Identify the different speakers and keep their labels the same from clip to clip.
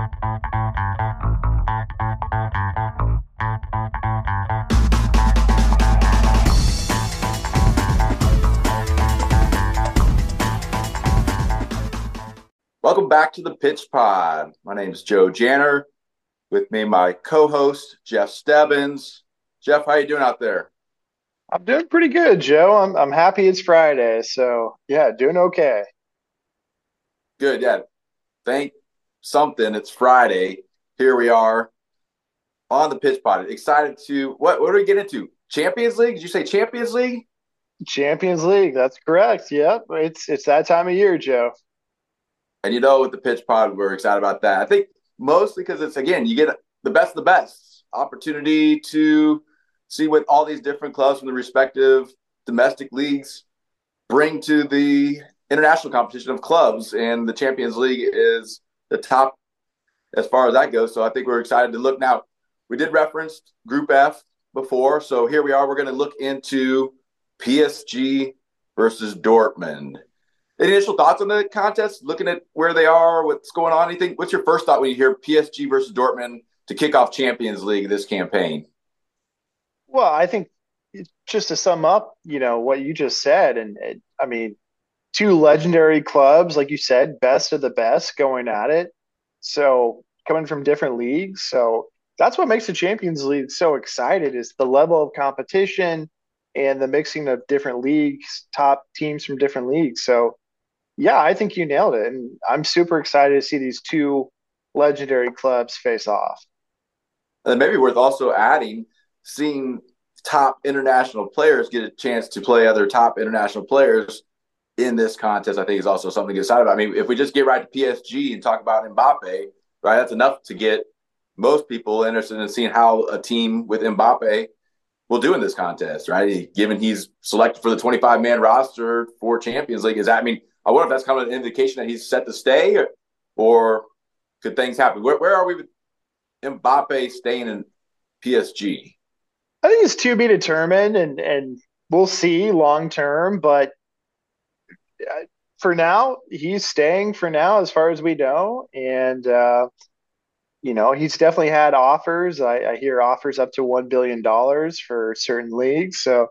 Speaker 1: Welcome back to the Pitch Pod. My name is Joe Janner. With me, my co-host Jeff Stebbins. Jeff, how you doing out there?
Speaker 2: I'm doing pretty good, Joe. I'm I'm happy it's Friday, so yeah, doing okay.
Speaker 1: Good, yeah. Thank something. It's Friday. Here we are on the pitch pod. Excited to what? What do we get into? Champions League? Did you say Champions League?
Speaker 2: Champions League. That's correct. Yep, it's it's that time of year, Joe.
Speaker 1: And you know, with the pitch pod, we're excited about that. I think mostly because it's again, you get the best of the best opportunity to see what all these different clubs from the respective domestic leagues bring to the international competition of clubs. And the Champions League is the top as far as that goes. So I think we're excited to look now. We did reference Group F before, so here we are. We're going to look into PSG versus Dortmund. Any initial thoughts on the contest? Looking at where they are, what's going on? Anything? What's your first thought when you hear PSG versus Dortmund to kick off Champions League this campaign?
Speaker 2: Well, I think just to sum up, you know what you just said, and, and I mean, two legendary clubs, like you said, best of the best going at it. So coming from different leagues, so that's what makes the Champions League so excited is the level of competition and the mixing of different leagues, top teams from different leagues. So yeah, I think you nailed it. And I'm super excited to see these two legendary clubs face off.
Speaker 1: And maybe worth also adding, seeing top international players get a chance to play other top international players in this contest, I think is also something to get about. I mean, if we just get right to PSG and talk about Mbappe, right, that's enough to get most people interested in seeing how a team with Mbappe will do in this contest, right? Given he's selected for the 25 man roster for Champions League, is that, I mean, I wonder if that's kind of an indication that he's set to stay, or, or could things happen? Where, where are we with Mbappe staying in PSG?
Speaker 2: I think it's to be determined, and and we'll see long term. But for now, he's staying for now, as far as we know, and uh, you know he's definitely had offers. I, I hear offers up to one billion dollars for certain leagues. So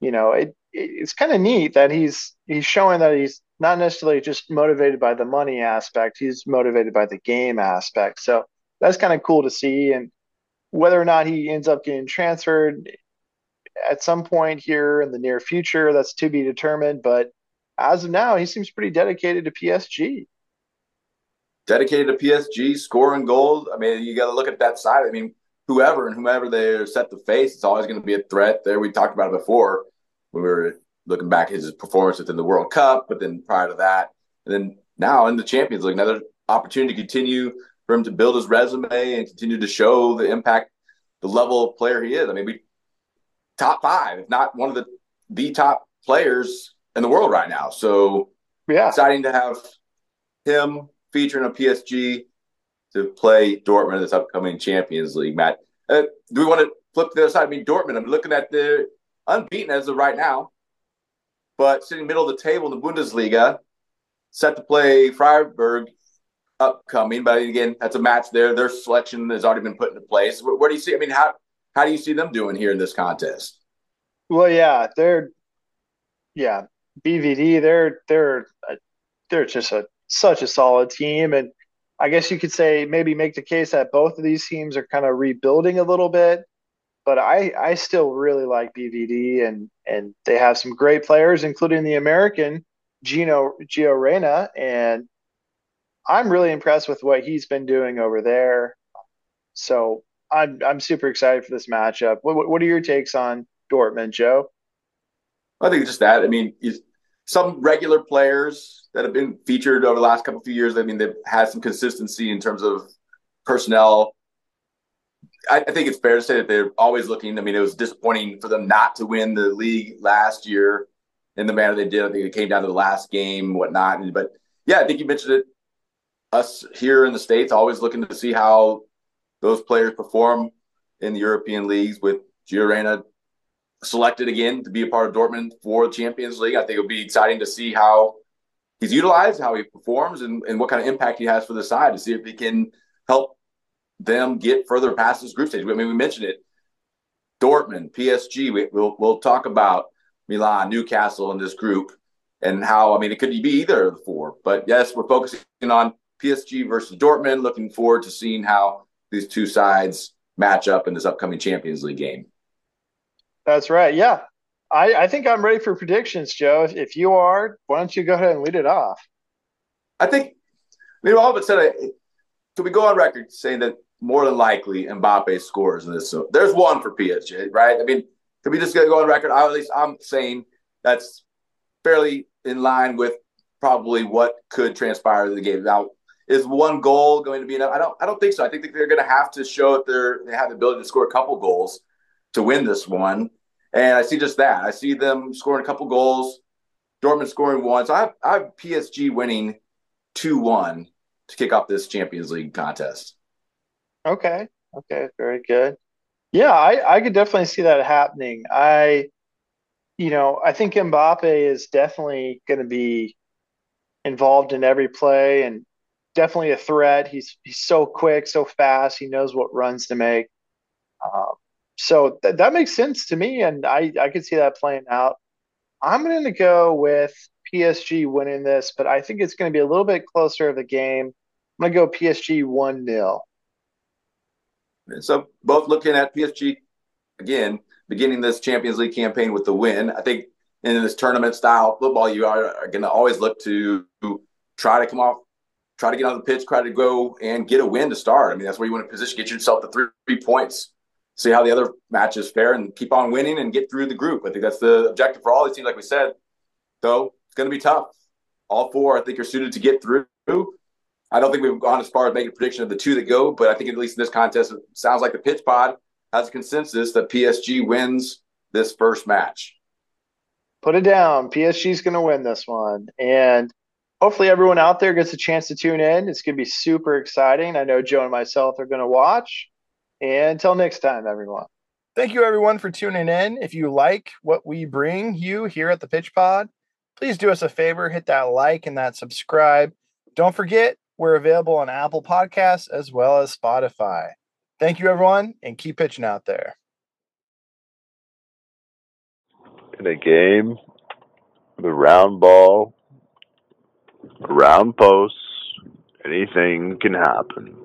Speaker 2: you know it it's kind of neat that he's he's showing that he's not necessarily just motivated by the money aspect. He's motivated by the game aspect. So that's kind of cool to see. And whether or not he ends up getting transferred at some point here in the near future, that's to be determined. But as of now, he seems pretty dedicated to PSG.
Speaker 1: Dedicated to PSG, scoring goals. I mean, you got to look at that side. I mean, whoever and whomever they're set to face, it's always going to be a threat. There, we talked about it before when we were looking back his performance within the World Cup, but then prior to that, and then now in the Champions League, another opportunity to continue for him to build his resume and continue to show the impact, the level of player he is. I mean, we top five, if not one of the the top players in the world right now. So yeah, exciting to have him featuring a PSG to play Dortmund in this upcoming Champions League. Matt, uh, do we want to flip to the other side? I mean, Dortmund. I'm looking at the unbeaten as of right now but sitting middle of the table in the Bundesliga, set to play Freiburg upcoming. But again, that's a match there. Their selection has already been put into place. What, where do you see? I mean, how how do you see them doing here in this contest?
Speaker 2: Well, yeah, they're yeah BVB. They're they're they're just a such a solid team, and I guess you could say maybe make the case that both of these teams are kind of rebuilding a little bit but I I still really like BVB and and they have some great players, including the American Gino Gio Reyna, and I'm really impressed with what he's been doing over there. So I'm I'm super excited for this matchup. What what are your takes on Dortmund, Joe?
Speaker 1: I think just that. I mean, some regular players that have been featured over the last couple of years. I mean, they've had some consistency in terms of personnel I, I think it's fair to say that they're always looking. I mean, it was disappointing for them not to win the league last year in the manner they did. I think it came down to the last game, whatnot. But yeah, I think you mentioned it. Us here in the states always looking to see how those players perform in the European leagues with Gio Reyna selected again to be a part of Dortmund for the Champions League. I think it'll be exciting to see how he's utilized, how he performs, and, and what kind of impact he has for the side to see if he can help them get further past this group stage. I mean, we mentioned it. Dortmund, PSG. We, will we'll talk about Milan, Newcastle in this group, and how I mean it could be either of the four. But yes, we're focusing on PSG versus Dortmund. Looking forward to seeing how these two sides match up in this upcoming Champions League game.
Speaker 2: That's right. Yeah, I, I think I'm ready for predictions, Joe. If, if you are, why don't you go ahead and lead it off?
Speaker 1: I think. I mean, all of it said. Could we go on record saying that more than likely Mbappe scores in this. So there's one for PSG, right? I mean, can we just go on record? I, at least I'm saying that's fairly in line with probably what could transpire in the game. Now, is one goal going to be enough? I don't. I don't think so. I think they're going to have to show that they're they have the ability to score a couple goals to win this one. And I see just that. I see them scoring a couple goals, Dortmund scoring one. So I have, I have PSG winning two one to kick off this Champions League contest.
Speaker 2: Okay. Okay. Very good. Yeah, I, I could definitely see that happening. I, you know, I think Mbappe is definitely going to be involved in every play and definitely a threat. He's he's so quick, so fast. He knows what runs to make. Um, so th- that makes sense to me, and I I could see that playing out. I'm going to go with PSG winning this, but I think it's going to be a little bit closer of the game. I'm going to go PSG one 0
Speaker 1: so both looking at PSG again, beginning this Champions League campaign with the win. I think in this tournament style football, you are, are going to always look to try to come off, try to get on the pitch, try to go and get a win to start. I mean, that's where you want to position, get yourself three, three points, see how the other matches fare, and keep on winning and get through the group. I think that's the objective for all these teams. Like we said, though, it's going to be tough. All four, I think, are suited to get through. I don't think we've gone as far as making a prediction of the two that go, but I think at least in this contest, it sounds like the pitch pod has a consensus that PSG wins this first match.
Speaker 2: Put it down. PSG's going to win this one. And hopefully everyone out there gets a chance to tune in. It's going to be super exciting. I know Joe and myself are going to watch. And until next time, everyone. Thank you, everyone, for tuning in. If you like what we bring you here at the Pitch Pod, please do us a favor hit that like and that subscribe. Don't forget, we're available on Apple Podcasts as well as Spotify. Thank you, everyone, and keep pitching out there.
Speaker 3: In a game, the round ball, round posts, anything can happen.